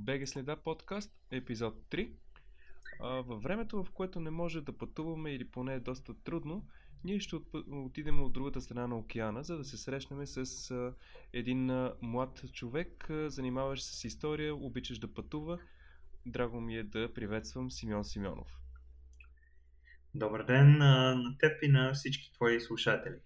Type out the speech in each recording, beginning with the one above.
БГ Следа подкаст, епизод 3. А, във времето, в което не може да пътуваме или поне е доста трудно, ние ще отидем от другата страна на океана, за да се срещнем с а, един а, млад човек, а, занимаващ се с история, обичаш да пътува. Драго ми е да приветствам Симеон Симеонов. Добър ден на, на теб и на всички твои слушатели.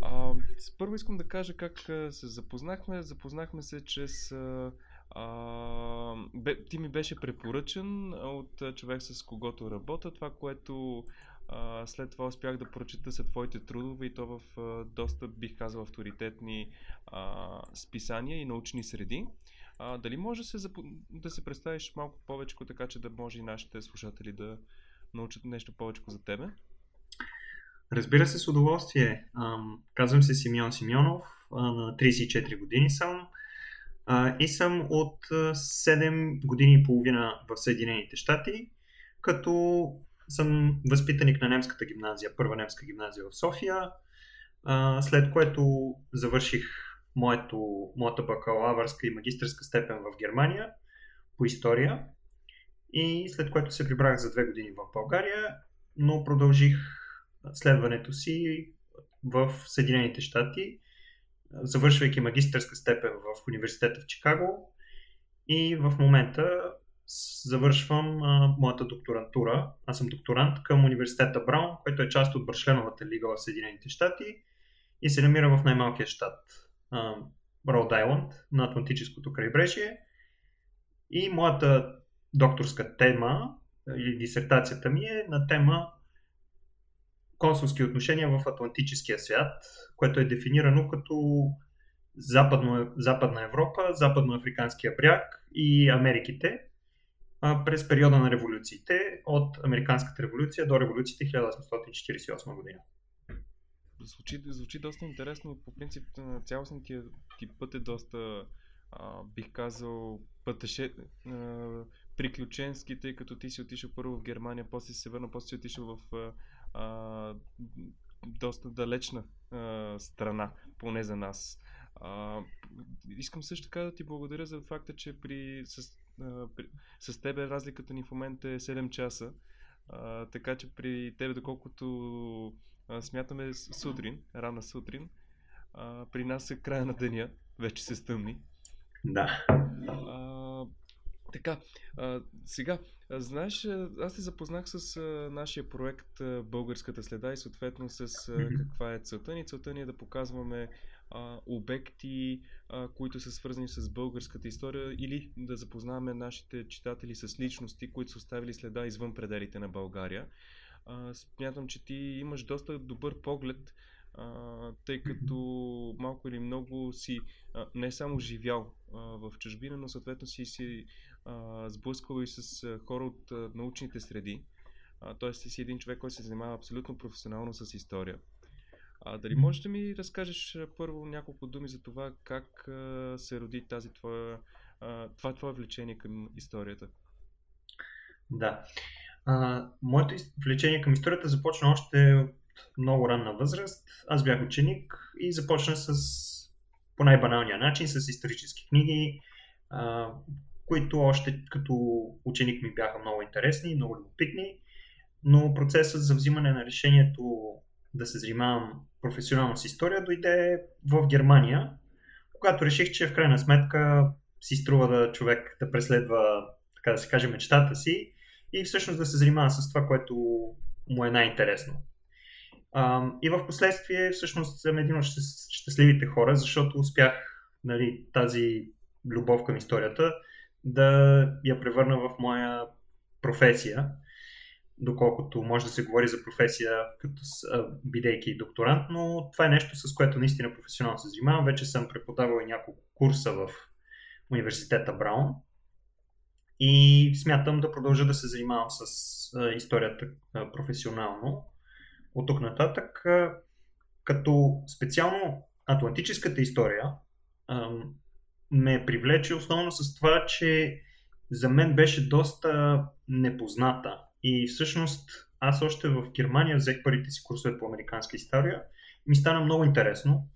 А, първо искам да кажа как се запознахме. Запознахме се чрез... А, а, бе, ти ми беше препоръчен от човек с когото работя. Това, което а, след това успях да прочита са твоите трудове и то в а, доста, бих казал, авторитетни а, списания и научни среди. А, дали може да се, запо... да се представиш малко повече, така че да може и нашите слушатели да научат нещо повече за тебе? Разбира се, с удоволствие. Казвам се Симеон Симеонов, на 34 години съм и съм от 7 години и половина в Съединените щати, като съм възпитаник на немската гимназия, първа немска гимназия в София, след което завърших моето, моята бакалавърска и магистърска степен в Германия по история. И след което се прибрах за две години в България, но продължих следването си в Съединените щати, завършвайки магистърска степен в университета в Чикаго и в момента завършвам а, моята докторантура. Аз съм докторант към университета Браун, който е част от Бършленовата лига в Съединените щати и се намира в най-малкия щат Роуд Айланд на Атлантическото крайбрежие. И моята докторска тема или дисертацията ми е на тема консулски отношения в Атлантическия свят, което е дефинирано като Западно, Западна Европа, Западноафриканския бряг и Америките през периода на революциите от Американската революция до революциите 1848 година. Звучи, звучи доста интересно. По принцип, цялостният ти път е доста, а, бих казал, пътеше, а, приключенски, тъй като ти си отишъл първо в Германия, после си се върна, после си отишъл в а, доста далечна а, страна, поне за нас. А, искам също така да ти благодаря за факта, че при, с, а, при, с тебе разликата ни в момента е 7 часа. А, така че при тебе, доколкото а, смятаме сутрин, рана сутрин, а, при нас е края на деня, вече се стъмни. Да. А, така, а, сега, а, знаеш, аз се запознах с а, нашия проект а, Българската следа и съответно с а, каква е целта ни. Целта ни е да показваме а, обекти, а, които са свързани с българската история или да запознаваме нашите читатели с личности, които са оставили следа извън пределите на България. А, смятам, че ти имаш доста добър поглед а, тъй като малко или много си а, не само живял а, в чужбина, но съответно си си а, сблъсквал и с а, хора от а, научните среди. Тоест си един човек, който се занимава абсолютно професионално с история. А, дали можеш да ми разкажеш първо няколко думи за това как а, се роди тази твоя, а, това твое влечение към историята? Да. А, моето влечение към историята започна още от много ранна възраст. Аз бях ученик и започна с по най-баналния начин с исторически книги, а, които още като ученик ми бяха много интересни и много любопитни, но процесът за взимане на решението да се занимавам професионално с история дойде в Германия, когато реших, че в крайна сметка си струва да човек да преследва, така да се каже, мечтата си и всъщност да се занимава с това, което му е най-интересно. и в последствие всъщност съм един от щастливите хора, защото успях нали, тази любов към историята да я превърна в моя професия, доколкото може да се говори за професия като бидейки докторант, но това е нещо, с което наистина професионално се занимавам. Вече съм преподавал и няколко курса в университета Браун и смятам да продължа да се занимавам с историята професионално от тук нататък, като специално атлантическата история ме привлече основно с това, че за мен беше доста непозната. И всъщност аз още в Германия взех първите си курсове по американска история. Ми стана много интересно.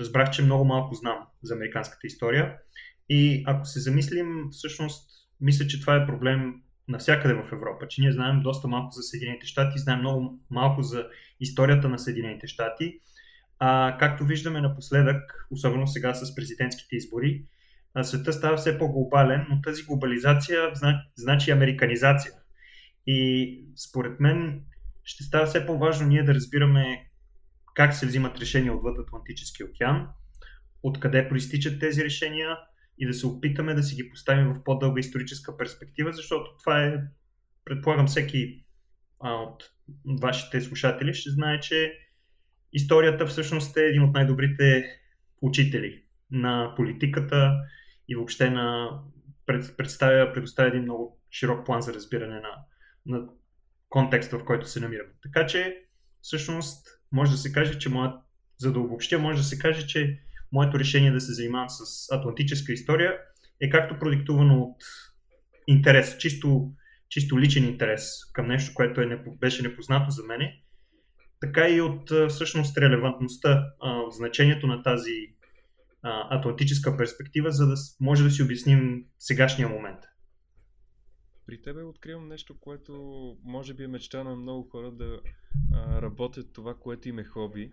Разбрах, че много малко знам за американската история. И ако се замислим, всъщност, мисля, че това е проблем навсякъде в Европа, че ние знаем доста малко за Съединените щати, знаем много малко за историята на Съединените щати. А, както виждаме напоследък, особено сега с президентските избори, света става все по-глобален, но тази глобализация значи американизация. И според мен ще става все по-важно ние да разбираме как се взимат решения отвъд Атлантическия океан, откъде проистичат тези решения и да се опитаме да си ги поставим в по-дълга историческа перспектива, защото това е, предполагам, всеки а, от вашите слушатели ще знае, че историята всъщност е един от най-добрите учители на политиката и въобще на представя, предоставя един много широк план за разбиране на, на контекста, в който се намираме. Така че, всъщност, може да се каже, че моят, за да обобщя, може да се каже, че моето решение да се занимавам с атлантическа история е както продиктувано от интерес, чисто, чисто личен интерес към нещо, което е, беше непознато за мене, така и от всъщност релевантността, значението на тази атлантическа перспектива, за да може да си обясним сегашния момент. При тебе откривам нещо, което може би е мечта на много хора да а, работят това, което им е хоби.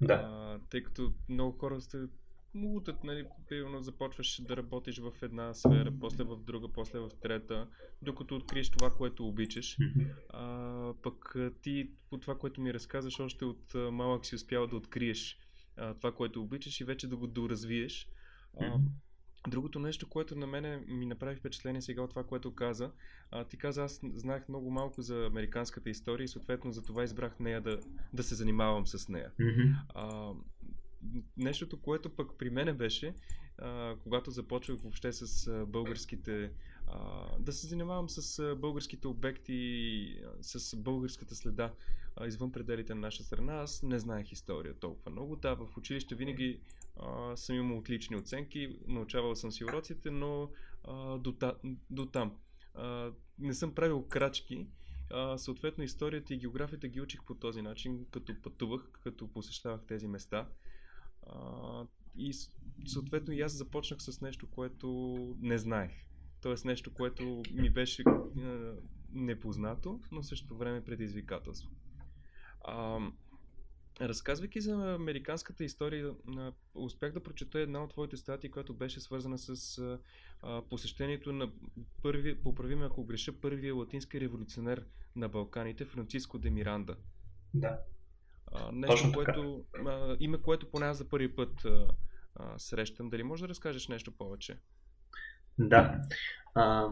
Да. А, тъй като много хора сте мутат, нали, примерно започваш да работиш в една сфера, после в друга, после в трета, докато откриеш това, което обичаш. А, пък ти, по това, което ми разказваш, още от малък си успял да откриеш а, това, което обичаш и вече да го доразвиеш. А, Другото нещо, което на мене ми направи впечатление сега от това, което каза, а, ти каза, аз знаех много малко за американската история и съответно за това избрах нея да, да се занимавам с нея. Mm-hmm. А, нещото, което пък при мене беше, а, когато започвах въобще с а, българските да се занимавам с българските обекти, с българската следа извън пределите на нашата страна, аз не знаех история толкова много. Да, в училище винаги а, съм имал отлични оценки, научавал съм си уроците, но а, до, та, до там. А, не съм правил крачки, а, съответно историята и географията ги учих по този начин, като пътувах, като посещавах тези места. А, и съответно и аз започнах с нещо, което не знаех. Тоест нещо, което ми беше а, непознато, но в същото време предизвикателство. А, Разказвайки за американската история, успях да прочета една от твоите статии, която беше свързана с а, посещението на първи, поправи ме ако греша, първия латински революционер на Балканите, Франциско де Миранда. Да. А, нещо, Точно което, а, име, което поне аз за първи път а, а, срещам. Дали можеш да разкажеш нещо повече? Да. А,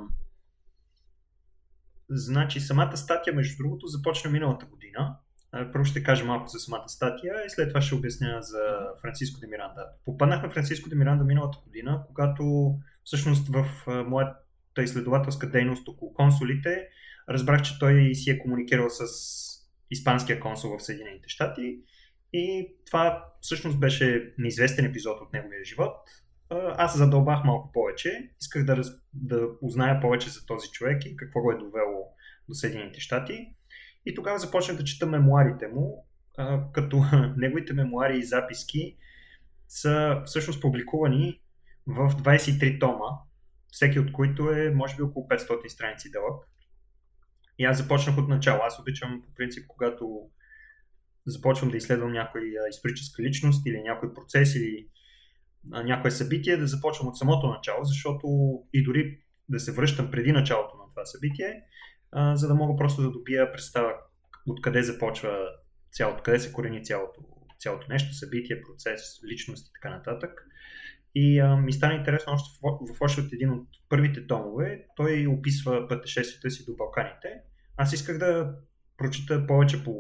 значи, самата статия, между другото, започна миналата година първо ще кажа малко за самата статия и след това ще обясня за Франциско де Миранда. Попаднах на Франциско де Миранда миналата година, когато всъщност в моята изследователска дейност около консулите разбрах, че той си е комуникирал с испанския консул в Съединените щати и това всъщност беше неизвестен епизод от неговия живот. Аз се задълбах малко повече, исках да, раз... да узная повече за този човек и какво го е довело до Съединените щати. И тогава започнах да чета мемуарите му, като неговите мемуари и записки са всъщност публикувани в 23 тома, всеки от които е може би около 500 страници дълъг. И аз започнах от начало. Аз обичам по принцип, когато започвам да изследвам някоя историческа личност или някой процес или някое събитие, да започвам от самото начало, защото и дори да се връщам преди началото на това събитие, а, за да мога просто да добия представа откъде започва цялото, откъде се корени цялото, цялото нещо, събитие, процес, личност и така нататък. И а, ми стана интересно още в, в още от един от първите томове. Той описва пътешествието си до Балканите. Аз исках да прочита повече по,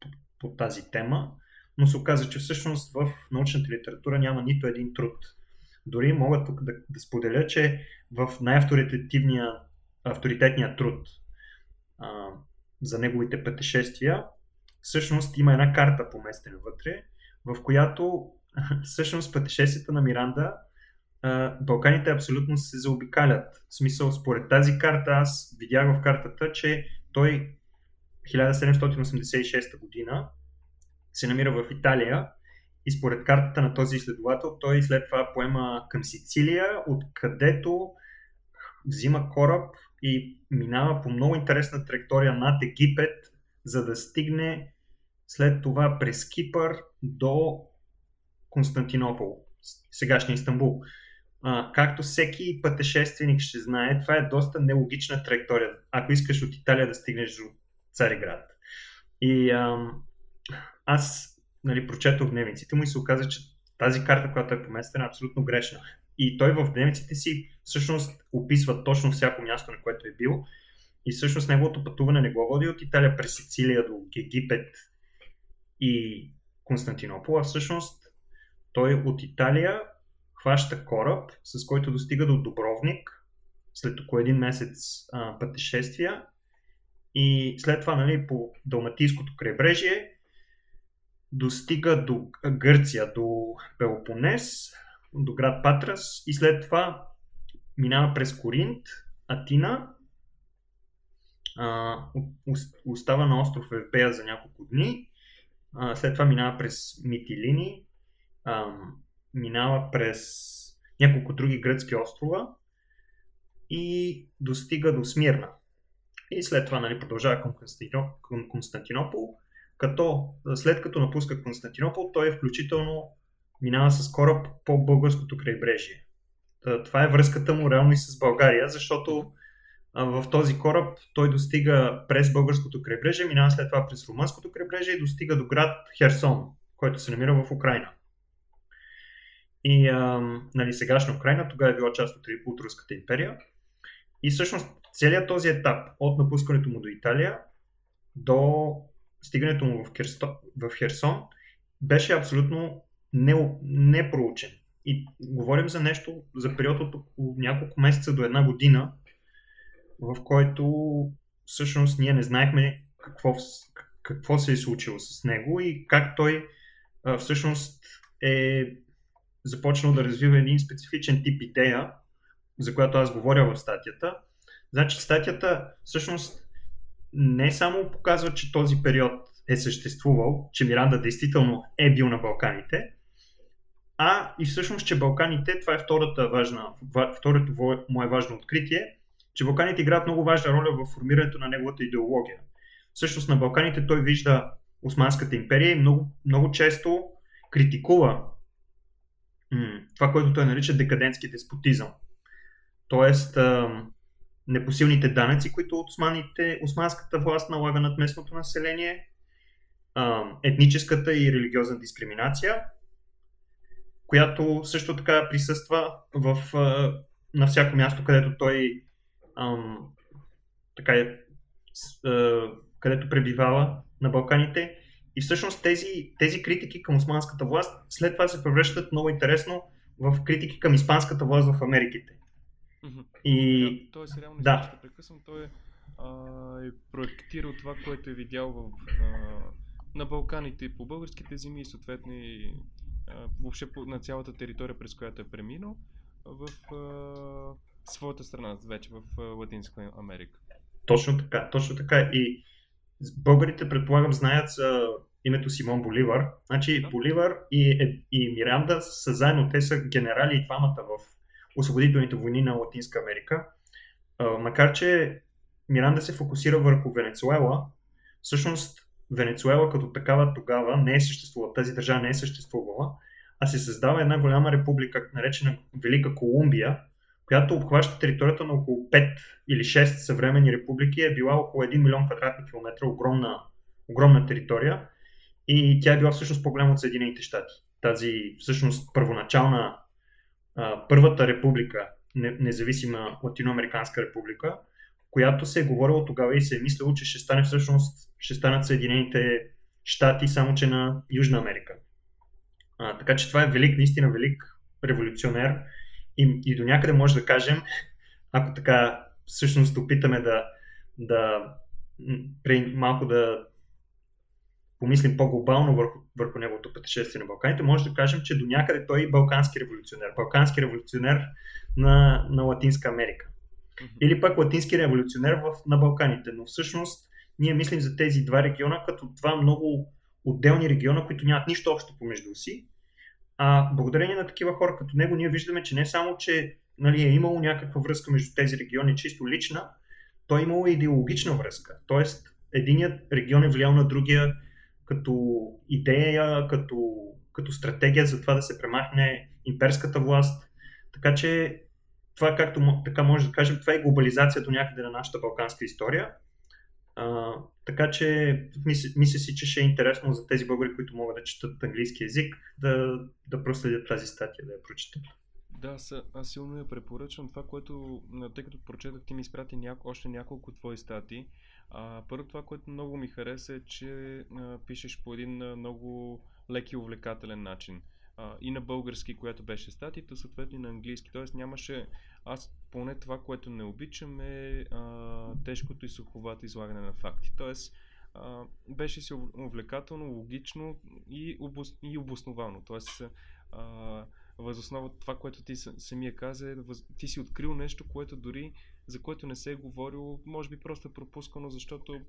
по, по тази тема, но се оказа, че всъщност в научната литература няма нито един труд. Дори мога тук да, да споделя, че в най-авторитетивния авторитетния труд а, за неговите пътешествия, всъщност има една карта поместена вътре, в която всъщност пътешествията на Миранда Балканите абсолютно се заобикалят. В смисъл, според тази карта, аз видях в картата, че той 1786 година се намира в Италия и според картата на този изследовател, той след това поема към Сицилия, откъдето взима кораб и минава по много интересна траектория над Египет, за да стигне след това през Кипър до Константинопол, сегашния Истанбул. А, както всеки пътешественик ще знае, това е доста нелогична траектория, ако искаш от Италия да стигнеш до Цариград. И ам, аз нали, прочетох дневниците му и се оказа, че тази карта, която е поместена, е абсолютно грешна. И той в дневниците си всъщност описва точно всяко място, на което е бил. И всъщност неговото пътуване не го води от Италия през Сицилия до Египет и Константинопол, а всъщност той от Италия хваща кораб, с който достига до Добровник, след около един месец а, пътешествия и след това нали, по Далматийското крайбрежие достига до Гърция, до Пелопонес, до град Патрас и след това минава през Коринт, Атина, а, остава на остров Евпея за няколко дни, а, след това минава през Митилини, а, минава през няколко други гръцки острова и достига до Смирна. И след това нали, продължава към, към Константинопол, като след като напуска Константинопол, той включително минава с кораб по българското крайбрежие. Това е връзката му реално и с България, защото в този кораб той достига през българското крайбрежие, минава след това през румънското крайбрежие и достига до град Херсон, който се намира в Украина. И а, нали, сегашна Украина тогава е била част от, от Руската империя. И всъщност целият този етап от напускането му до Италия до стигането му в, Керсто, в Херсон беше абсолютно не, непроучен. И говорим за нещо, за период от около няколко месеца до една година, в който всъщност ние не знаехме какво, какво се е случило с него и как той а, всъщност е започнал да развива един специфичен тип идея, за която аз говоря в статията. Значи статията всъщност не само показва, че този период е съществувал, че Миранда действително е бил на Балканите, а и всъщност, че Балканите, това е втората важна, второто мое важно откритие, че Балканите играят много важна роля в формирането на неговата идеология. Всъщност на Балканите той вижда Османската империя и много, много често критикува м- това, което той нарича декадентски деспотизъм. Тоест, а, непосилните данъци, които османите, османската власт налага над местното население, етническата и религиозна дискриминация, която също така присъства в, на всяко място, където той така е, където пребивава на Балканите. И всъщност тези, тези критики към османската власт след това се превръщат много интересно в критики към испанската власт в Америките. И... Той е реално да. ще прекъсвам, той е, а, е проектирал това, което е видял в, а, на Балканите по българските земи и съответно и а, въобще по, на цялата територия, през която е преминал в а, своята страна, вече в а, Латинска Америка. Точно така, точно така. И българите, предполагам, знаят за името Симон Боливар. Значи да. Боливар и, е, и Миранда са заедно, те са генерали и двамата в освободителните войни на Латинска Америка. Макар, че Миранда се фокусира върху Венецуела, всъщност Венецуела като такава тогава не е съществувала, тази държава не е съществувала, а се създава една голяма република, наречена Велика Колумбия, която обхваща територията на около 5 или 6 съвременни републики, е била около 1 милион квадратни километра, огромна, огромна територия и тя е била всъщност по-голяма от Съединените щати. Тази всъщност първоначална първата република, независима латиноамериканска република, която се е говорила тогава и се е мислило, че ще стане всъщност, ще станат Съединените щати, само че на Южна Америка. А, така че това е велик, наистина велик революционер и, и до някъде може да кажем, ако така всъщност опитаме да, да малко да помислим по-глобално върху, върху неговото пътешествие на Балканите, може да кажем, че до някъде той е балкански революционер. Балкански революционер на, на Латинска Америка. Mm-hmm. Или пък латински революционер в, на Балканите. Но всъщност ние мислим за тези два региона като два много отделни региона, които нямат нищо общо помежду си, А благодарение на такива хора като него, ние виждаме, че не само, че нали, е имало някаква връзка между тези региони, чисто лична, то е имало идеологична връзка. Тоест, единият регион е влиял на другия като идея, като, като стратегия за това да се премахне имперската власт. Така че това, както така може да кажем, това е глобализация до някъде на нашата балканска история. А, така че мисля, мисля си, че ще е интересно за тези българи, които могат да четат английски язик, да, да проследят тази статия, да я прочитат. Да, аз, силно я препоръчвам. Това, което, тъй като прочетах, ти ми изпрати няко, още няколко твои статии. А, първо това, което много ми хареса е, че а, пишеш по един а, много лек и увлекателен начин. А, и на български, която беше статията, съответно и на английски. Тоест нямаше... Аз поне това, което не обичам е а, тежкото и суховато излагане на факти. Тоест а, беше си увлекателно, логично и, обос, и обосновано. Тоест а, възоснова това, което ти самия каза, е, ти си открил нещо, което дори за което не се е говорило, може би просто е пропускано, защото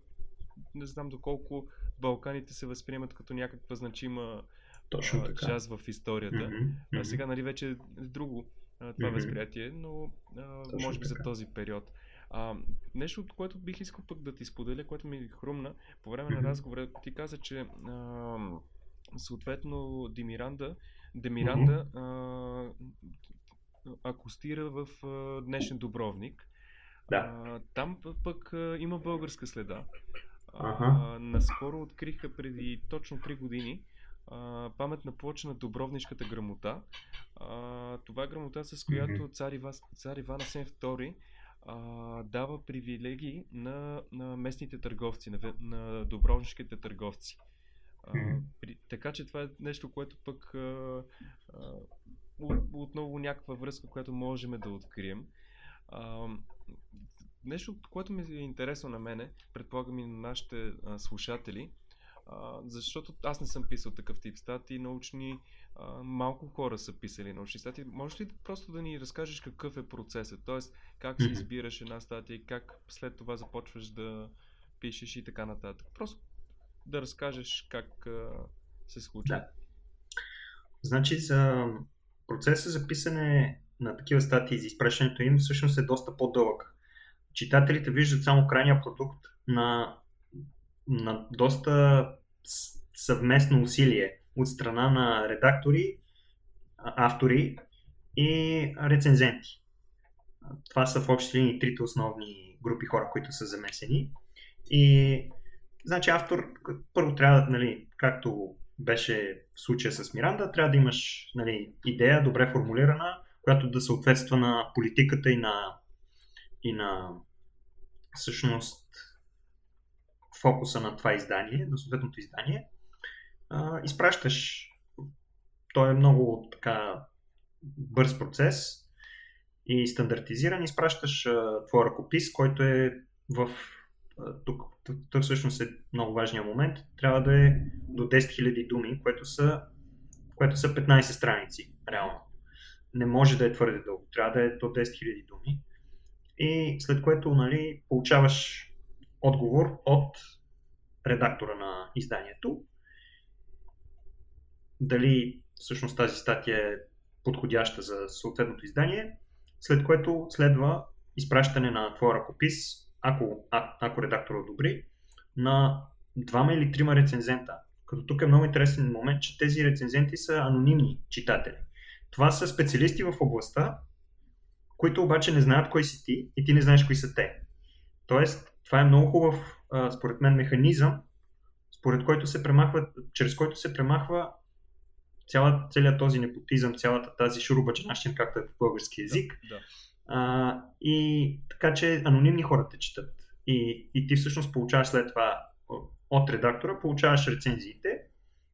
не знам доколко Балканите се възприемат като някаква значима Точно така. част в историята. Mm-hmm. А сега нали вече е друго това mm-hmm. възприятие, но а, може би така. за този период. А, нещо, от което бих искал пък да ти споделя, което ми хрумна по време mm-hmm. на разговора, ти каза, че а, съответно Демиранда, Демиранда mm-hmm. а, акустира в а, днешен Добровник. Да. А, там пък а, има българска следа. Ага. А, наскоро откриха преди точно 3 години а, паметна плоча на Добровнишката грамота. А, това е грамота, с която mm-hmm. цар, Ива, цар Иван Асен II а, дава привилегии на, на местните търговци, на, на добровнишките търговци. А, при, така че това е нещо, което пък а, а, отново някаква връзка, която можем да открием. А, нещо, което ми е интересно на мене, предполагам и на нашите а, слушатели, а, защото аз не съм писал такъв тип статии, научни, а, малко хора са писали научни статии. Можеш ли просто да ни разкажеш какъв е процесът? Тоест, как си избираш една статия как след това започваш да пишеш и така нататък. Просто да разкажеш как а, се случва. Да. Значи за процеса за писане на такива статии за изпращането им всъщност е доста по-дълъг. Читателите виждат само крайния продукт на, на доста съвместно усилие от страна на редактори, автори и рецензенти. Това са в общи линии трите основни групи хора, които са замесени. И значи автор първо трябва нали, както беше в случая с Миранда, трябва да имаш нали, идея, добре формулирана, която да съответства на политиката и на, и на всъщност фокуса на това издание, на съответното издание. А, изпращаш. Той е много така бърз процес и стандартизиран. Изпращаш а, твой ръкопис, който е в тук, тук, всъщност е много важният момент, трябва да е до 10 000 думи, което са, което са 15 страници, реално. Не може да е твърде дълго, трябва да е до 10 000 думи. И след което нали, получаваш отговор от редактора на изданието. Дали всъщност тази статия е подходяща за съответното издание, след което следва изпращане на твоя ръкопис ако, а, ако редактор одобри, на двама или трима рецензента. Като тук е много интересен момент, че тези рецензенти са анонимни читатели. Това са специалисти в областта, които обаче не знаят кой си ти и ти не знаеш кои са те. Тоест, това е много хубав, според мен, механизъм, според който се премахва, чрез който се премахва цяла, целият този непотизъм, цялата тази шурубачинащина, както е в български язик. Да, да. А, и така че анонимни хора те четат. И, и ти всъщност получаваш след това от редактора, получаваш рецензиите.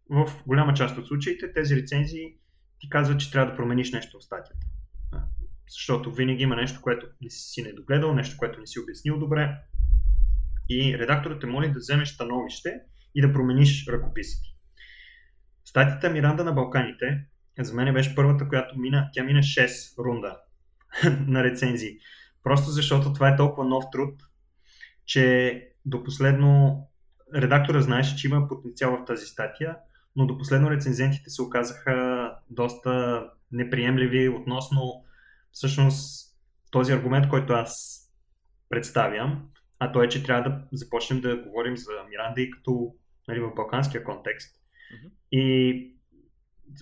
В голяма част от случаите тези рецензии ти казват, че трябва да промениш нещо в статията. Защото винаги има нещо, което не си недогледал, нещо, което не си обяснил добре. И редакторът те моли да вземеш становище и да промениш ръкописа ти. Статията Миранда на Балканите за мен беше първата, която мина, тя мина 6 рунда на рецензии. Просто защото това е толкова нов труд, че до последно редактора знаеше, че има потенциал в тази статия, но до последно рецензентите се оказаха доста неприемливи относно всъщност този аргумент, който аз представям, а то е, че трябва да започнем да говорим за Миранда и като нали, в балканския контекст. Mm-hmm. И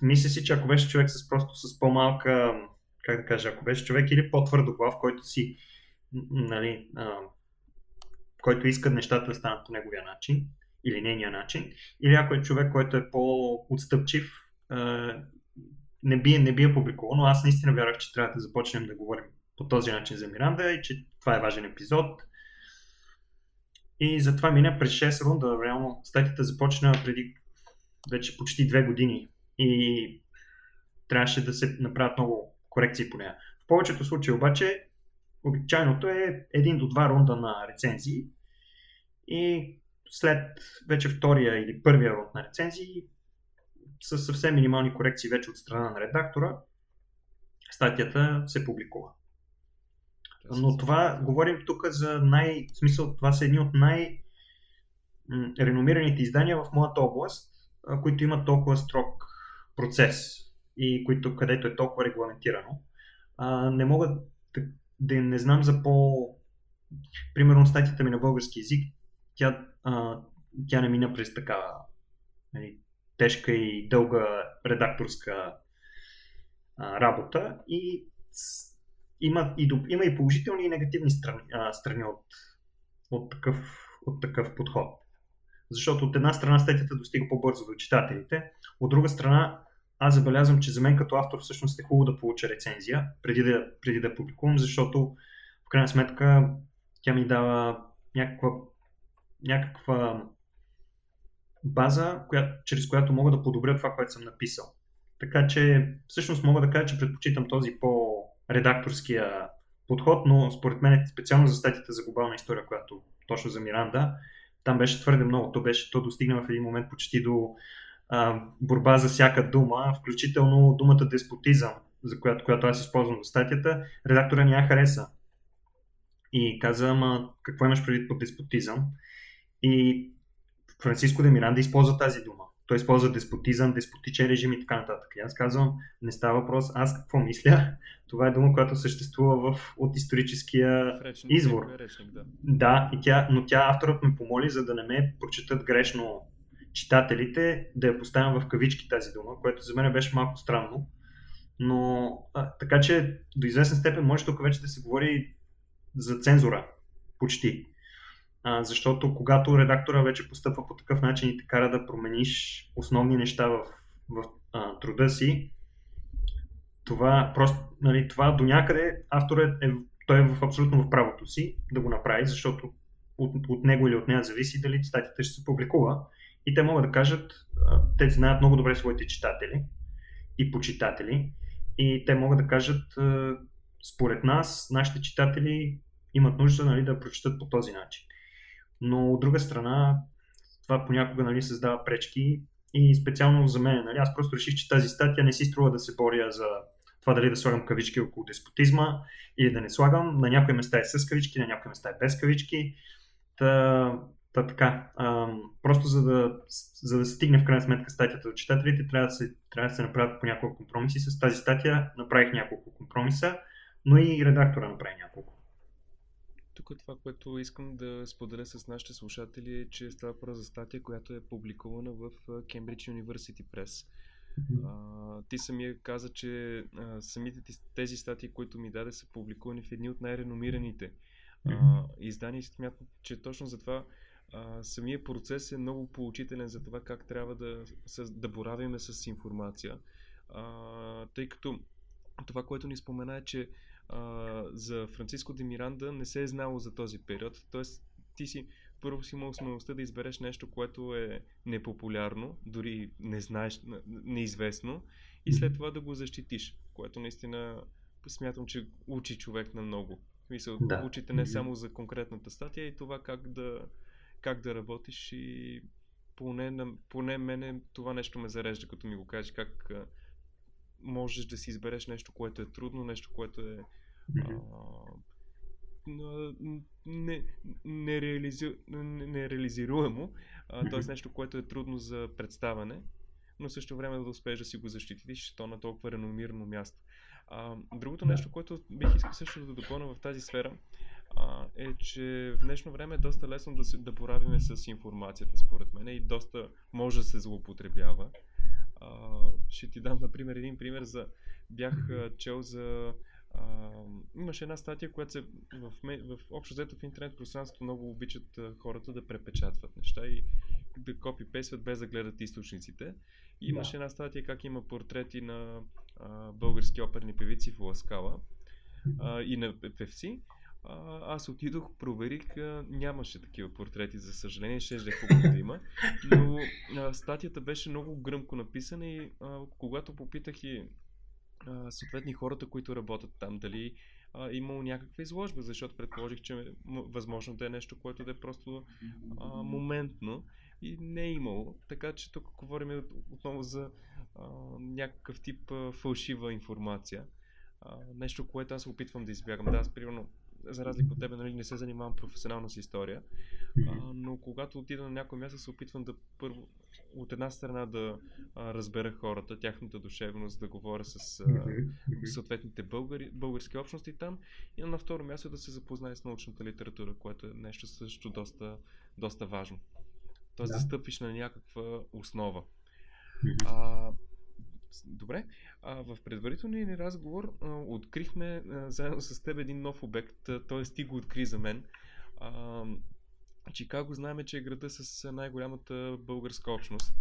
мисля си, че ако беше човек с просто с по-малка, как да кажа, ако беше човек или по-твърдо глав, който си, нали, а, който иска нещата да станат по неговия начин, или нейния начин, или ако е човек, който е по-отстъпчив, а, не би, не би е публикувал, но аз наистина вярвах, че трябва да започнем да говорим по този начин за Миранда и че това е важен епизод. И затова мина през 6 рунда. Реално статията започна преди вече почти 2 години и трябваше да се направят много корекции по нея. В повечето случаи обаче обичайното е един до два рунда на рецензии и след вече втория или първия рунд на рецензии с съвсем минимални корекции вече от страна на редактора статията се публикува. Но това говорим тук за най... В смисъл, това са едни от най- реномираните издания в моята област, които имат толкова строг процес и които, където е толкова регламентирано. А, не мога да, да не знам за по... Примерно статията ми на български язик, тя, а, тя не мина през такава нали, тежка и дълга редакторска а, работа и има и, има и положителни и негативни страни, а, страни от, от, такъв, от такъв подход. Защото от една страна статията достига по-бързо до читателите, от друга страна аз забелязвам, че за мен като автор всъщност е хубаво да получа рецензия преди да, преди да публикувам, защото в крайна сметка тя ми дава някаква, някаква база, коя, чрез която мога да подобря това, което съм написал. Така че всъщност мога да кажа, че предпочитам този по-редакторския подход, но според мен специално за статията за глобална история, която точно за Миранда, там беше твърде много. То, беше, то достигна в един момент почти до а, борба за всяка дума, включително думата деспотизъм, за която, която аз използвам в статията, редактора не я хареса. И каза, ама какво имаш предвид под деспотизъм? И Франциско де Миранда използва тази дума. Той използва деспотизъм, деспотичен режим и така нататък. И аз казвам, не става въпрос, аз какво мисля. Това е дума, която съществува в, от историческия речник, извор. Речник, да. да, и тя, но тя авторът ме помоли, за да не ме прочитат грешно читателите, да я поставям в кавички тази дума, което за мен беше малко странно. Но а, така че до известна степен може тук вече да се говори за цензура. Почти. А, защото когато редактора вече постъпва по такъв начин и те кара да промениш основни неща в, в а, труда си, това просто, нали, това до някъде авторът е, той е в абсолютно в правото си да го направи, защото от, от него или от нея зависи дали статията ще се публикува. И те могат да кажат, те знаят много добре своите читатели и почитатели, и те могат да кажат, според нас, нашите читатели имат нужда нали, да прочитат по този начин но от друга страна това понякога нали, създава пречки и специално за мен. Нали, аз просто реших, че тази статия не си струва да се боря за това дали да слагам кавички около деспотизма или да не слагам. На някои места е с кавички, на някои места е без кавички. Та, та така. А, просто за да, за да стигне в крайна сметка статията до читателите, трябва да, се, трябва да се направят по няколко компромиси. С тази статия направих няколко компромиса, но и редактора направи няколко. Тук е това, което искам да споделя с нашите слушатели е, че става въпрос за статия, която е публикувана в Cambridge University Press. А, ти самия каза, че а, самите тези статии, които ми даде, са публикувани в едни от най-реномираните mm-hmm. издания и смятам, че точно за това а, самия процес е много поучителен за това как трябва да, с, да боравиме с информация. А, тъй като това, което ни спомена е, че а, за Франциско де Миранда не се е знало за този период. Тоест, ти си първо си имал смелостта да избереш нещо, което е непопулярно, дори не знаеш, неизвестно, и след това да го защитиш, което наистина смятам, че учи човек на много. Мисъл, да. учите не само за конкретната статия и това как да, как да работиш и поне, поне мене това нещо ме зарежда, като ми го кажеш, как можеш да си избереш нещо, което е трудно, нещо, което е а, не, нереализи, нереализируемо, т.е. нещо, което е трудно за представяне, но също време да успееш да си го защитиш, то на толкова реномирано място. А, другото нещо, което бих искал също да допълня в тази сфера, а, е, че в днешно време е доста лесно да, се, да боравиме с информацията, според мен, и доста може да се злоупотребява. А, ще ти дам, например, един пример за... Бях чел за... А, имаше една статия, която се в, в, в общо взето в интернет пространството много обичат а, хората да препечатват неща и да копипействат без да гледат източниците. И имаше да. една статия как има портрети на а, български оперни певици в Ласкала а, и на певци. А, аз отидох, проверих, а, нямаше такива портрети, за съжаление, ще е хубаво да има, но а, статията беше много гръмко написана и а, когато попитах и съответни хората, които работят там, дали а, имало някаква изложба, защото предположих, че възможно да е нещо, което да е просто а, моментно и не е имало. Така че тук говорим отново за а, някакъв тип а, фалшива информация. А, нещо, което аз опитвам да избягам. Да, аз примерно за разлика от тебе, нали, не се занимавам професионално с история, а, но когато отида на някое място, се опитвам да първо, от една страна да а, разбера хората, тяхната душевност, да говоря с а, съответните българи, български общности там и на второ място да се запознае с научната литература, което е нещо също доста, доста важно. Тоест да. да стъпиш на някаква основа. А, Добре. А, в предварителния ни разговор а, открихме а, заедно с теб един нов обект, т.е. ти го откри за мен. А, Чикаго знаем, че е града с най-голямата българска общност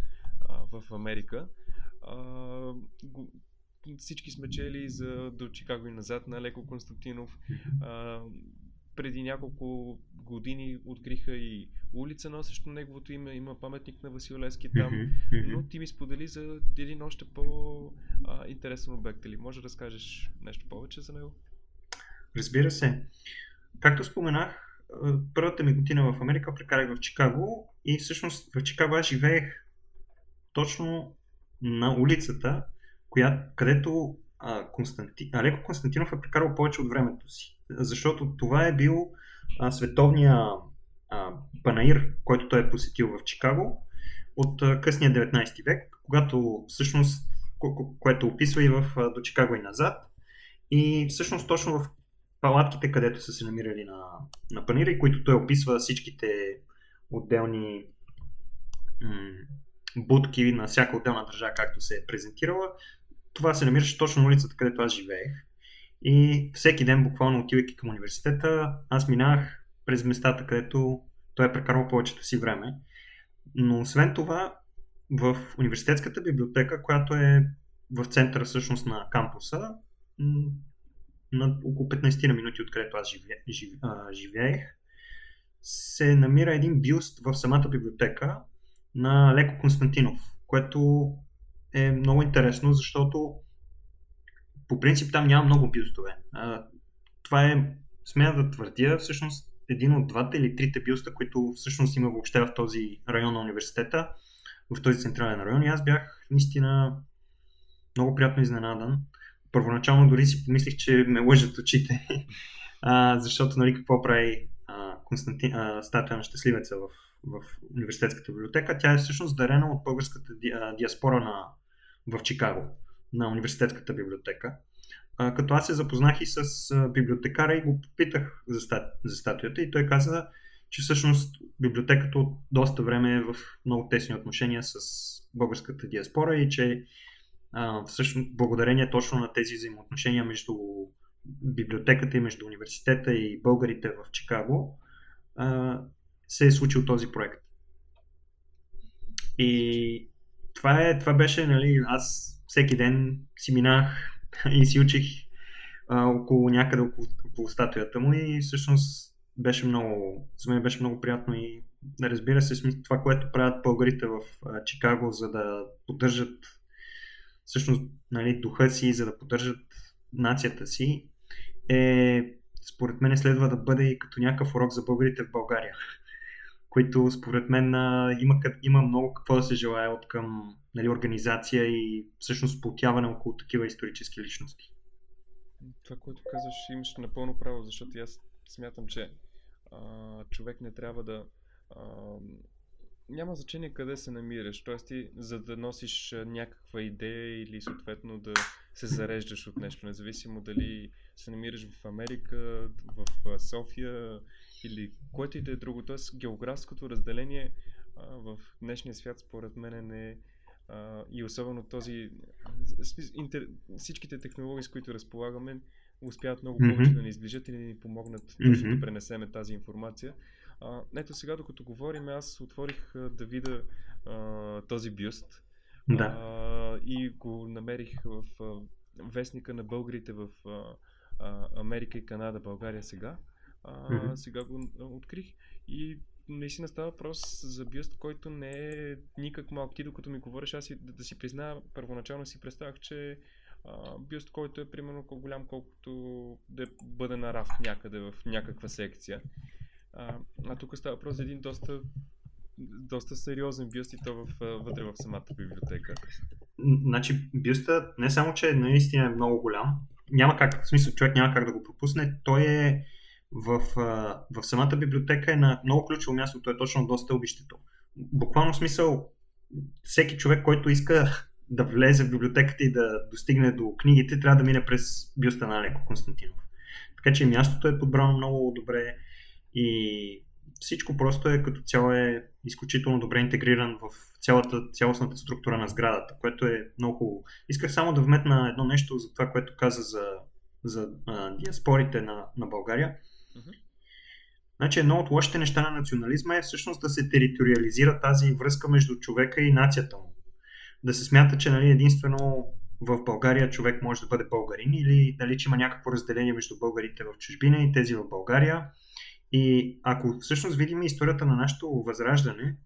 а, в Америка. А, го, всички сме чели за до Чикаго и назад на Леко Константинов. А, преди няколко години откриха и улица, носеща неговото име, има паметник на Васил Лески там, но ти ми сподели за един още по-интересен обект. Или може да разкажеш нещо повече за него? Разбира се. Както споменах, първата ми година в Америка прекарах в Чикаго и всъщност в Чикаго аз живеех точно на улицата, коя, където а, Константи... Алеко Константинов е прекарал повече от времето си. Защото това е бил а, световния а, панаир, който той е посетил в Чикаго от а, късния 19 век, когато всъщност, ко- което описва и в а, до Чикаго и назад. И всъщност точно в палатките, където са се намирали на, на панира и които той описва всичките отделни м- будки на всяка отделна държава, както се е презентирала, това се намираше точно на улицата, където аз живеех. И всеки ден, буквално отивайки към университета, аз минах през местата, където той е прекарал повечето си време. Но освен това, в университетската библиотека, която е в центъра всъщност на кампуса, на около 15 на минути, откъдето аз живе, жив, а, живеех, се намира един бюст в самата библиотека на Леко Константинов, което е много интересно, защото по принцип там няма много бюстове. А, това е, смея да твърдя, всъщност един от двата или трите бюста, които всъщност има въобще в този район на университета, в този централен район. И аз бях наистина много приятно изненадан. Първоначално дори си помислих, че ме лъжат очите, а, защото нали, какво прави а, Константин, а, статуя на щастливеца в, в университетската библиотека. Тя е всъщност дарена от българската ди, а, диаспора на, в Чикаго, на университетската библиотека. А, като аз се запознах и с а, библиотекара и го попитах за, стат, за статуята и той каза, че всъщност библиотеката от доста време е в много тесни отношения с българската диаспора и че а, всъщност благодарение точно на тези взаимоотношения между библиотеката и между университета и българите в Чикаго а, се е случил този проект. И това, е, това беше, нали, аз всеки ден си минах и си учих а, около някъде около, около статуята му и всъщност беше много, за мен беше много приятно и разбира се, това, което правят българите в а, Чикаго, за да поддържат всъщност нали, духа си, за да поддържат нацията си, е, според мен следва да бъде и като някакъв урок за българите в България, които според мен има, има много какво да се желая от към нали, организация и всъщност сплотяване около такива исторически личности. Това, което казваш, имаш напълно право, защото аз смятам, че а, човек не трябва да а, няма значение къде се намираш. Тоест ти, за да носиш някаква идея или съответно да се зареждаш от нещо, независимо дали се намираш в Америка, в София или което и да е друго. Тоест географското разделение а, в днешния свят според мен не е а, и особено този интер, всичките технологии, с които разполагаме, успяват много mm-hmm. повече да ни изближат и да ни помогнат mm-hmm. точно да пренесеме тази информация. А, ето сега, докато говорим, аз отворих а, да видя а, този бюст да. а, и го намерих в а, вестника на българите в а, Америка и Канада, България сега. А, mm-hmm. Сега го открих и наистина става въпрос за бюст, който не е никак малък. Ти докато ми говориш, аз и, да, да си призная, първоначално си представях, че а, бюст, който е примерно колко голям, колкото да бъде на рафт някъде в някаква секция. А, а тук става въпрос за един доста, доста сериозен бюст и то в, вътре в самата библиотека. Значи бюстът не само, че наистина е много голям, няма как, в смисъл човек няма как да го пропусне, той е в, в самата библиотека е на много ключово място, той е точно до стълбището. Буквално смисъл, всеки човек, който иска да влезе в библиотеката и да достигне до книгите, трябва да мине през бюста на Алеко Константинов. Така че мястото е подбрано много добре и всичко просто е като цяло е изключително добре интегриран в цялата, цялостната структура на сградата, което е много хубаво. Исках само да вметна едно нещо за това, което каза за, за а, диаспорите на, на България. Mm-hmm. Значи едно от лошите неща на национализма е всъщност да се териториализира тази връзка между човека и нацията му. Да се смята, че нали, единствено в България човек може да бъде българин или нали, че има някакво разделение между българите в чужбина и тези в България. И ако всъщност видим историята на нашето възраждане,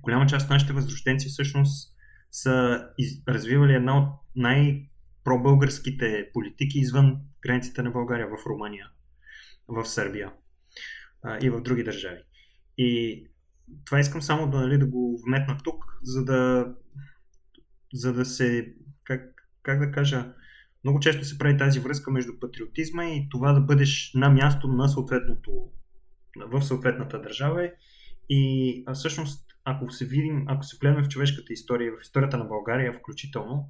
голяма част от нашите възрожденци всъщност са из... развивали една от най-пробългарските политики извън границите на България в Румъния в Сърбия а, и в други държави. И това искам само да, нали, да го вметна тук, за да, за да се, как, как да кажа, много често се прави тази връзка между патриотизма и това да бъдеш на място на съответното, в съответната държава. И а всъщност, ако се видим, ако се вгледаме в човешката история, в историята на България включително,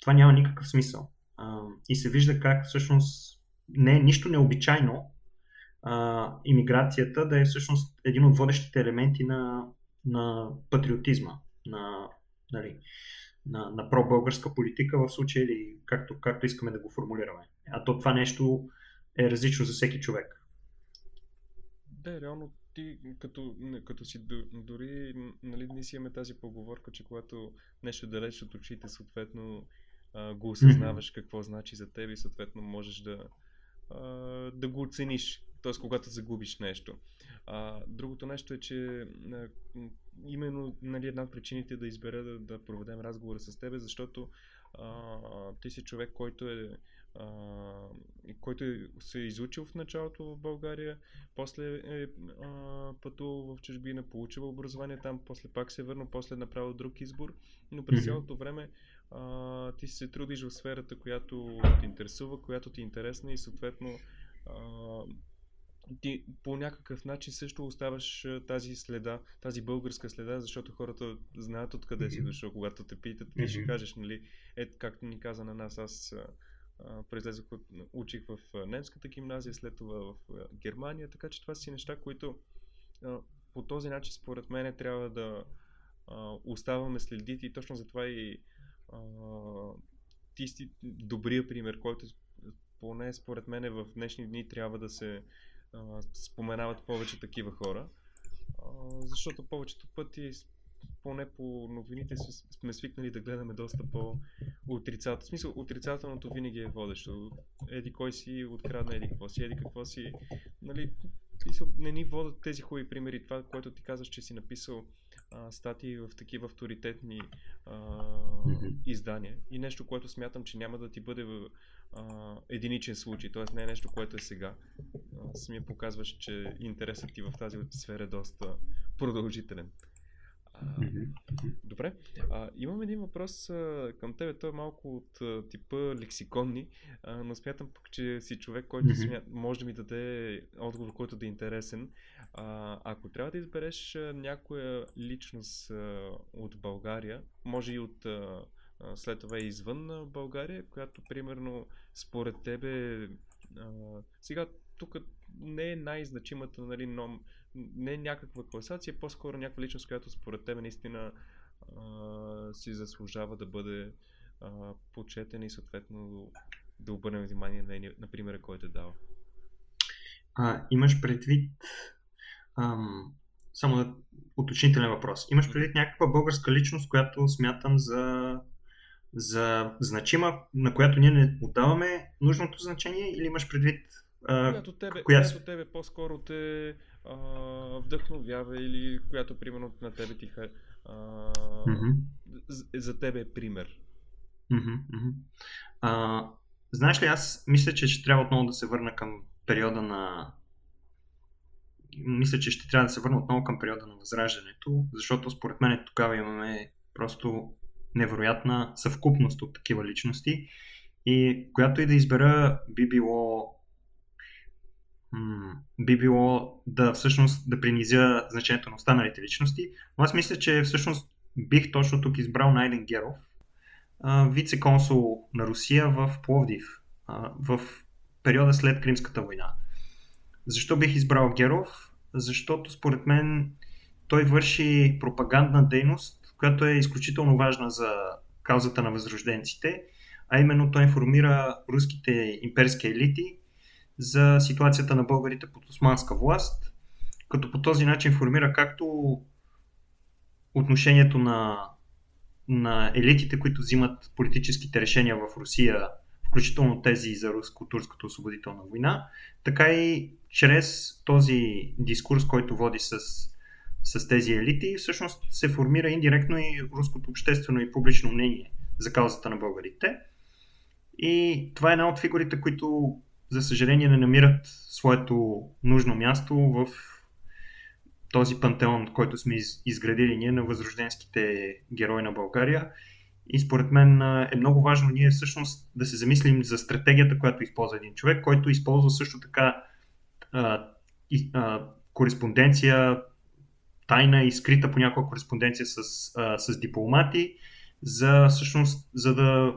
това няма никакъв смисъл. А, и се вижда как всъщност не е нищо необичайно а, иммиграцията да е всъщност един от водещите елементи на, на патриотизма, на, нали, на, на пробългарска политика в случая или както, както искаме да го формулираме. А то това нещо е различно за всеки човек. Да, реално ти като, като си дори, нали, ние си имаме тази поговорка, че когато нещо далеч от очите, съответно го осъзнаваш какво значи за теб и съответно можеш да, да го оцениш т.е. когато загубиш нещо. А, другото нещо е, че а, именно нали, една от причините да избера да, да проведем разговора с тебе, защото а, ти си човек, който е Uh, който е, се е изучил в началото в България, после е а, пътувал в чужбина, получил образование там, после пак се е върнал, после е направил друг избор, но през цялото време а, ти се трудиш в сферата, която те интересува, която ти е интересна и съответно а, ти по някакъв начин също оставаш тази следа, тази българска следа, защото хората знаят откъде mm-hmm. си дошъл, когато те питат, ти mm-hmm. ще кажеш, нали, ето както ни каза на нас, аз презлезах, учих в немската гимназия, след това в Германия, така че това си неща, които а, по този начин според мен трябва да а, оставаме следите и точно затова и а, ти си добрия пример, който поне според мен в днешни дни трябва да се а, споменават повече такива хора. А, защото повечето пъти, поне по новините, сме свикнали да гледаме доста по-отрицателно. В смисъл, отрицателното винаги е водещо. Еди кой си открадна, еди какво си, еди какво си. Нали, не ни водят тези хубави примери. Това, което ти казваш, че си написал а, статии в такива авторитетни а, издания. И нещо, което смятам, че няма да ти бъде в, а, единичен случай, т.е. не е нещо, което е сега. Самия показваш, че интересът ти в тази сфера е доста продължителен. Добре. А, имам един въпрос а, към тебе. Той е малко от а, типа лексиконни, а, но смятам пък, че си човек, който смят, може да ми даде отговор, който да е интересен. А, ако трябва да избереш а, някоя личност а, от България, може и от а, след това и извън България, която примерно според тебе а, сега тук не е най-значимата, нали, но не е някаква класация, е по-скоро някаква личност, която според теб наистина а, си заслужава да бъде а, почетен и съответно да обърнем внимание на, на примера, който е дал. А, имаш предвид ам, само да уточнителен въпрос. Имаш предвид някаква българска личност, която смятам за, за значима, на която ние не отдаваме нужното значение или имаш предвид а, която тебе, коя... която тебе по-скоро те а, вдъхновява или която примерно на тебе ти ха, а, mm-hmm. за тебе е пример. Mm-hmm. А, знаеш ли, аз мисля, че ще трябва отново да се върна към периода на мисля, че ще трябва да се върна отново към периода на възраждането, защото според мен тогава имаме просто невероятна съвкупност от такива личности и която и да избера би било би било да всъщност да принизя значението на останалите личности. Но аз мисля, че всъщност бих точно тук избрал Найден Геров, вице-консул на Русия в Пловдив, в периода след Кримската война. Защо бих избрал Геров? Защото според мен той върши пропагандна дейност, която е изключително важна за каузата на възрожденците, а именно той информира руските имперски елити за ситуацията на българите под османска власт, като по този начин формира както отношението на, на елитите, които взимат политическите решения в Русия, включително тези за руско-турската освободителна война, така и чрез този дискурс, който води с, с тези елити, всъщност се формира индиректно и руското обществено и публично мнение за каузата на българите. И това е една от фигурите, които за съжаление не намират своето нужно място в този пантеон, който сме изградили ние на възрожденските герои на България. И според мен е много важно ние всъщност да се замислим за стратегията, която използва един човек, който използва също така а, и, а, кореспонденция, тайна и скрита понякога кореспонденция с, а, с дипломати, за всъщност, за да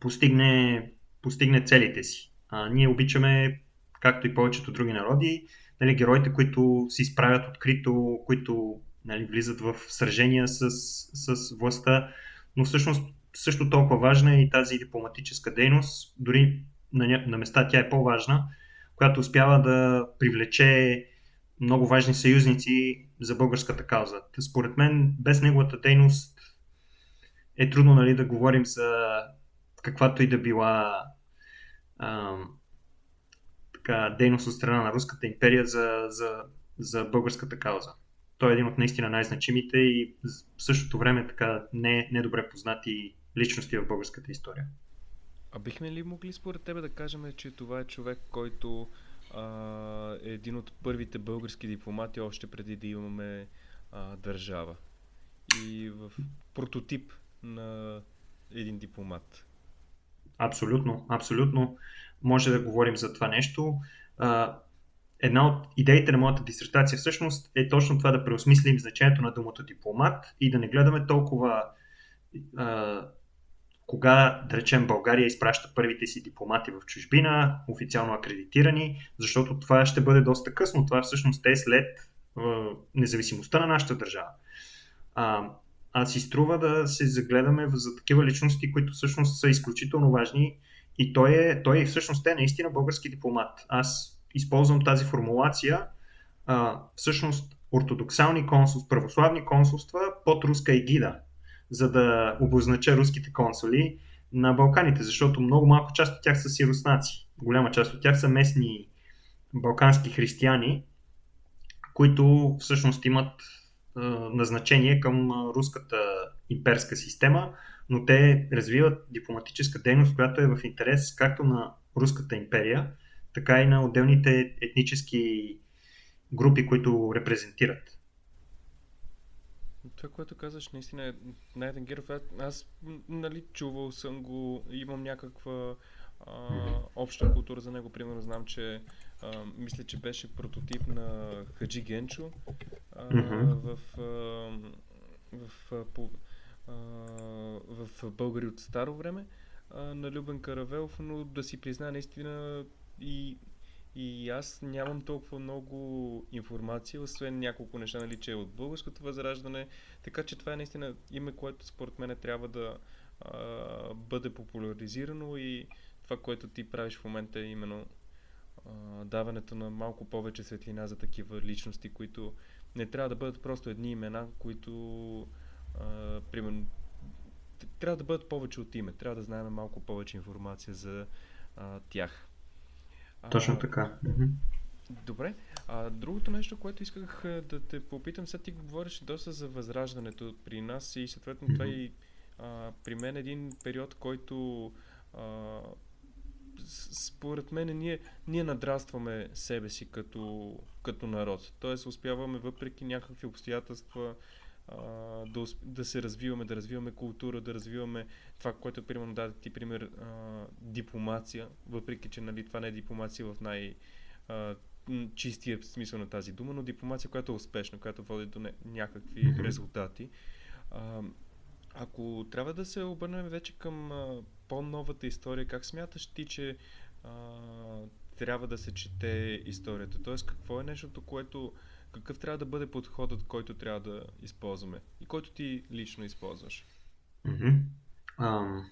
постигне, постигне целите си. А, ние обичаме, както и повечето други народи, нали, героите, които се изправят открито, които нали, влизат в сражения с, с властта, но всъщност също толкова важна е и тази дипломатическа дейност, дори на, на места тя е по-важна, която успява да привлече много важни съюзници за българската кауза. Според мен, без неговата дейност е трудно нали, да говорим за каквато и да била а, така, дейност от страна на Руската империя за, за, за българската кауза. Той е един от наистина най-значимите и в същото време така не, недобре познати личности в българската история. А бихме ли могли според тебе да кажем, че това е човек, който а, е един от първите български дипломати още преди да имаме а, държава? И в прототип на един дипломат. Абсолютно, абсолютно. Може да говорим за това нещо. Една от идеите на моята дисертация всъщност е точно това да преосмислим значението на думата дипломат и да не гледаме толкова кога, да речем, България изпраща първите си дипломати в чужбина, официално акредитирани, защото това ще бъде доста късно. Това всъщност е след независимостта на нашата държава. А си струва да се загледаме за такива личности, които всъщност са изключително важни и той е, той всъщност е наистина български дипломат. Аз използвам тази формулация. А, всъщност ортодоксални консулства, православни консулства под руска егида, за да обознача руските консули на Балканите, защото много малко част от тях са си руснаци. Голяма част от тях са местни балкански християни, които всъщност имат назначение към руската имперска система, но те развиват дипломатическа дейност, която е в интерес както на руската империя, така и на отделните етнически групи, които репрезентират. Това, което казваш, наистина е Найтен Геров. Аз, нали, чувал съм го, имам някаква а, обща култура за него. Примерно знам, че а, мисля, че беше прототип на Хаджи Генчо а, mm-hmm. в, а, в, а, по, а, в българи от старо време а, на Любен Каравелов, но да си призна наистина и и аз нямам толкова много информация, освен няколко неща, нали, че е от българското възраждане. Така че това е наистина име, което според мен трябва да а, бъде популяризирано и това, което ти правиш в момента е именно а, даването на малко повече светлина за такива личности, които не трябва да бъдат просто едни имена, които а, примерно трябва да бъдат повече от име, трябва да знаем малко повече информация за а, тях. Точно така. Добре. А, другото нещо, което исках да те попитам, сега ти говориш доста за възраждането при нас и съответно mm-hmm. това и а, при мен един период, който а, според мен ние, ние надрастваме себе си като, като народ. Тоест успяваме въпреки някакви обстоятелства да, да се развиваме, да развиваме култура, да развиваме това, което примерно даде ти пример а, дипломация, въпреки че нали, това не е дипломация в най- а, чистия смисъл на тази дума, но дипломация, която е успешна, която води до не, някакви mm-hmm. резултати. А, ако трябва да се обърнем вече към а, по-новата история, как смяташ ти, че а, трябва да се чете историята? Тоест, какво е нещото, което какъв трябва да бъде подходът, който трябва да използваме и който ти лично използваш? Mm-hmm. Um,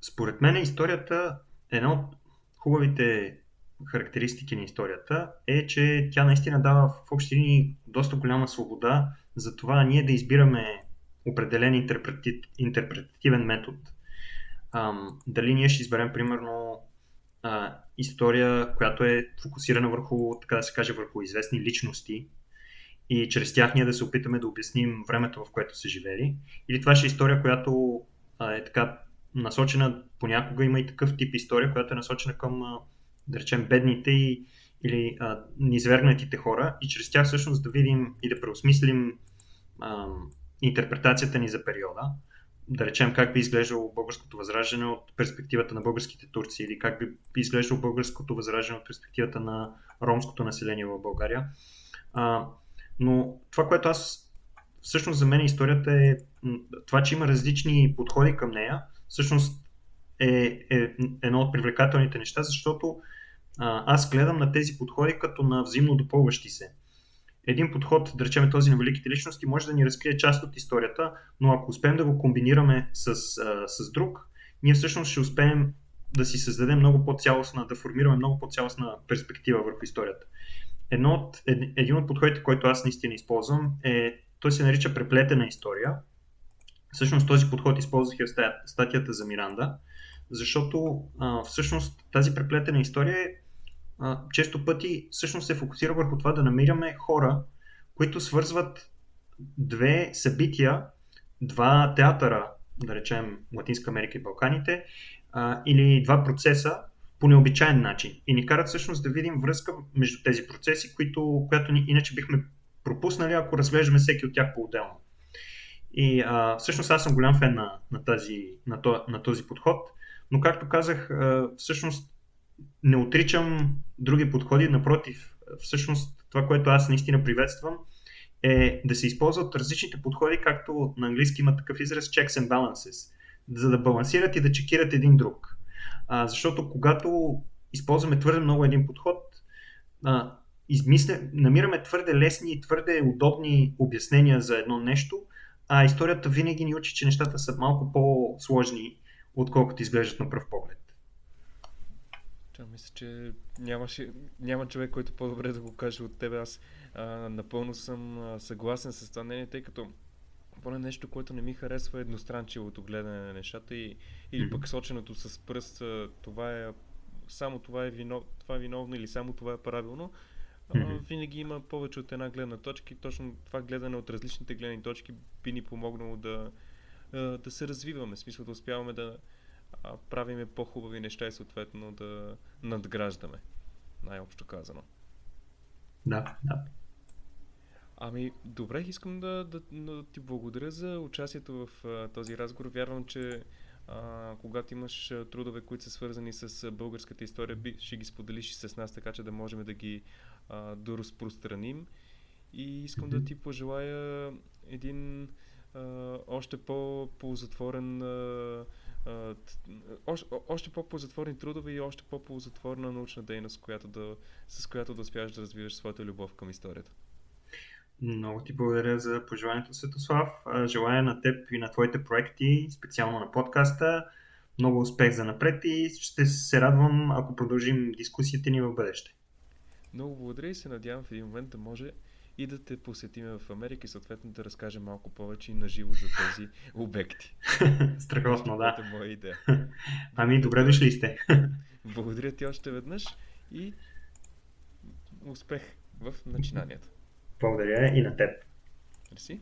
според мен историята, една от хубавите характеристики на историята е, че тя наистина дава в общи линии доста голяма свобода за това ние да избираме определен интерпрети... интерпретативен метод. Um, дали ние ще изберем примерно а, история, която е фокусирана върху, така да се каже, върху известни личности и чрез тях ние да се опитаме да обясним времето, в което са живели. Или това ще е история, която а, е така насочена, понякога има и такъв тип история, която е насочена към, а, да речем, бедните и, или а, низвергнатите хора и чрез тях всъщност да видим и да преосмислим интерпретацията ни за периода да речем как би изглеждало българското възраждане от перспективата на българските турци или как би изглеждало българското възраждане от перспективата на ромското население в България. А, но това, което аз всъщност за мен историята е това, че има различни подходи към нея, всъщност е, е едно от привлекателните неща, защото а, аз гледам на тези подходи като на взаимно допълващи се един подход, да речем този на великите личности, може да ни разкрие част от историята, но ако успеем да го комбинираме с, с друг, ние всъщност ще успеем да си създадем много по-цялостна, да формираме много по-цялостна перспектива върху историята. Едно от, ед, един от подходите, който аз наистина използвам, е, той се нарича преплетена история. Всъщност този подход използвах и в статията за Миранда, защото а, всъщност тази преплетена история е често пъти всъщност се фокусира върху това да намираме хора, които свързват две събития, два театъра, да речем Латинска Америка и Балканите, а, или два процеса по необичайен начин. И ни карат всъщност да видим връзка между тези процеси, които, която ни, иначе бихме пропуснали, ако разглеждаме всеки от тях по-отделно. И а, всъщност аз съм голям фен на, на, тази, на, то, на този подход, но както казах, а, всъщност не отричам други подходи, напротив, всъщност това, което аз наистина приветствам, е да се използват различните подходи, както на английски има такъв израз checks and balances, за да балансират и да чекират един друг. А, защото когато използваме твърде много един подход, а, измисля, намираме твърде лесни и твърде удобни обяснения за едно нещо, а историята винаги ни учи, че нещата са малко по-сложни, отколкото изглеждат на пръв поглед. Да, мисля, че нямаше, няма човек, който по-добре да го каже от тебе. Аз а, напълно съм а, съгласен с това мнение, тъй като поне нещо, което не ми харесва е едностранчивото гледане на нещата и, или пък соченото с пръст, това е само това е, вино, това е виновно или само това е правилно. А, винаги има повече от една гледна точка и точно това гледане от различните гледни точки би ни помогнало да, да се развиваме, в смисъл да успяваме да, а, правиме по-хубави неща и съответно да надграждаме. Най-общо казано. Да, да. Ами, добре, искам да, да, да ти благодаря за участието в а, този разговор. Вярвам, че а, когато имаш трудове, които са свързани с българската история, би, ще ги споделиш и с нас, така че да можем да ги а, доразпространим. И искам mm-hmm. да ти пожелая един а, още а, още, още по-ползатворни трудове и още по-ползатворна научна дейност, която да, с която да успяваш да развиваш своята любов към историята. Много ти благодаря за пожеланието, Светослав. Желая на теб и на твоите проекти, специално на подкаста. Много успех за напред и ще се радвам, ако продължим дискусията ни в бъдеще. Много благодаря и се надявам в един момент да може и да те посетим в Америка и съответно да разкажем малко повече и на живо за тези обекти. Страхотно, да. Това е моя идея. Ами, добре дошли сте. Благодаря ти още веднъж и успех в начинанието. Благодаря и на теб. Мерси.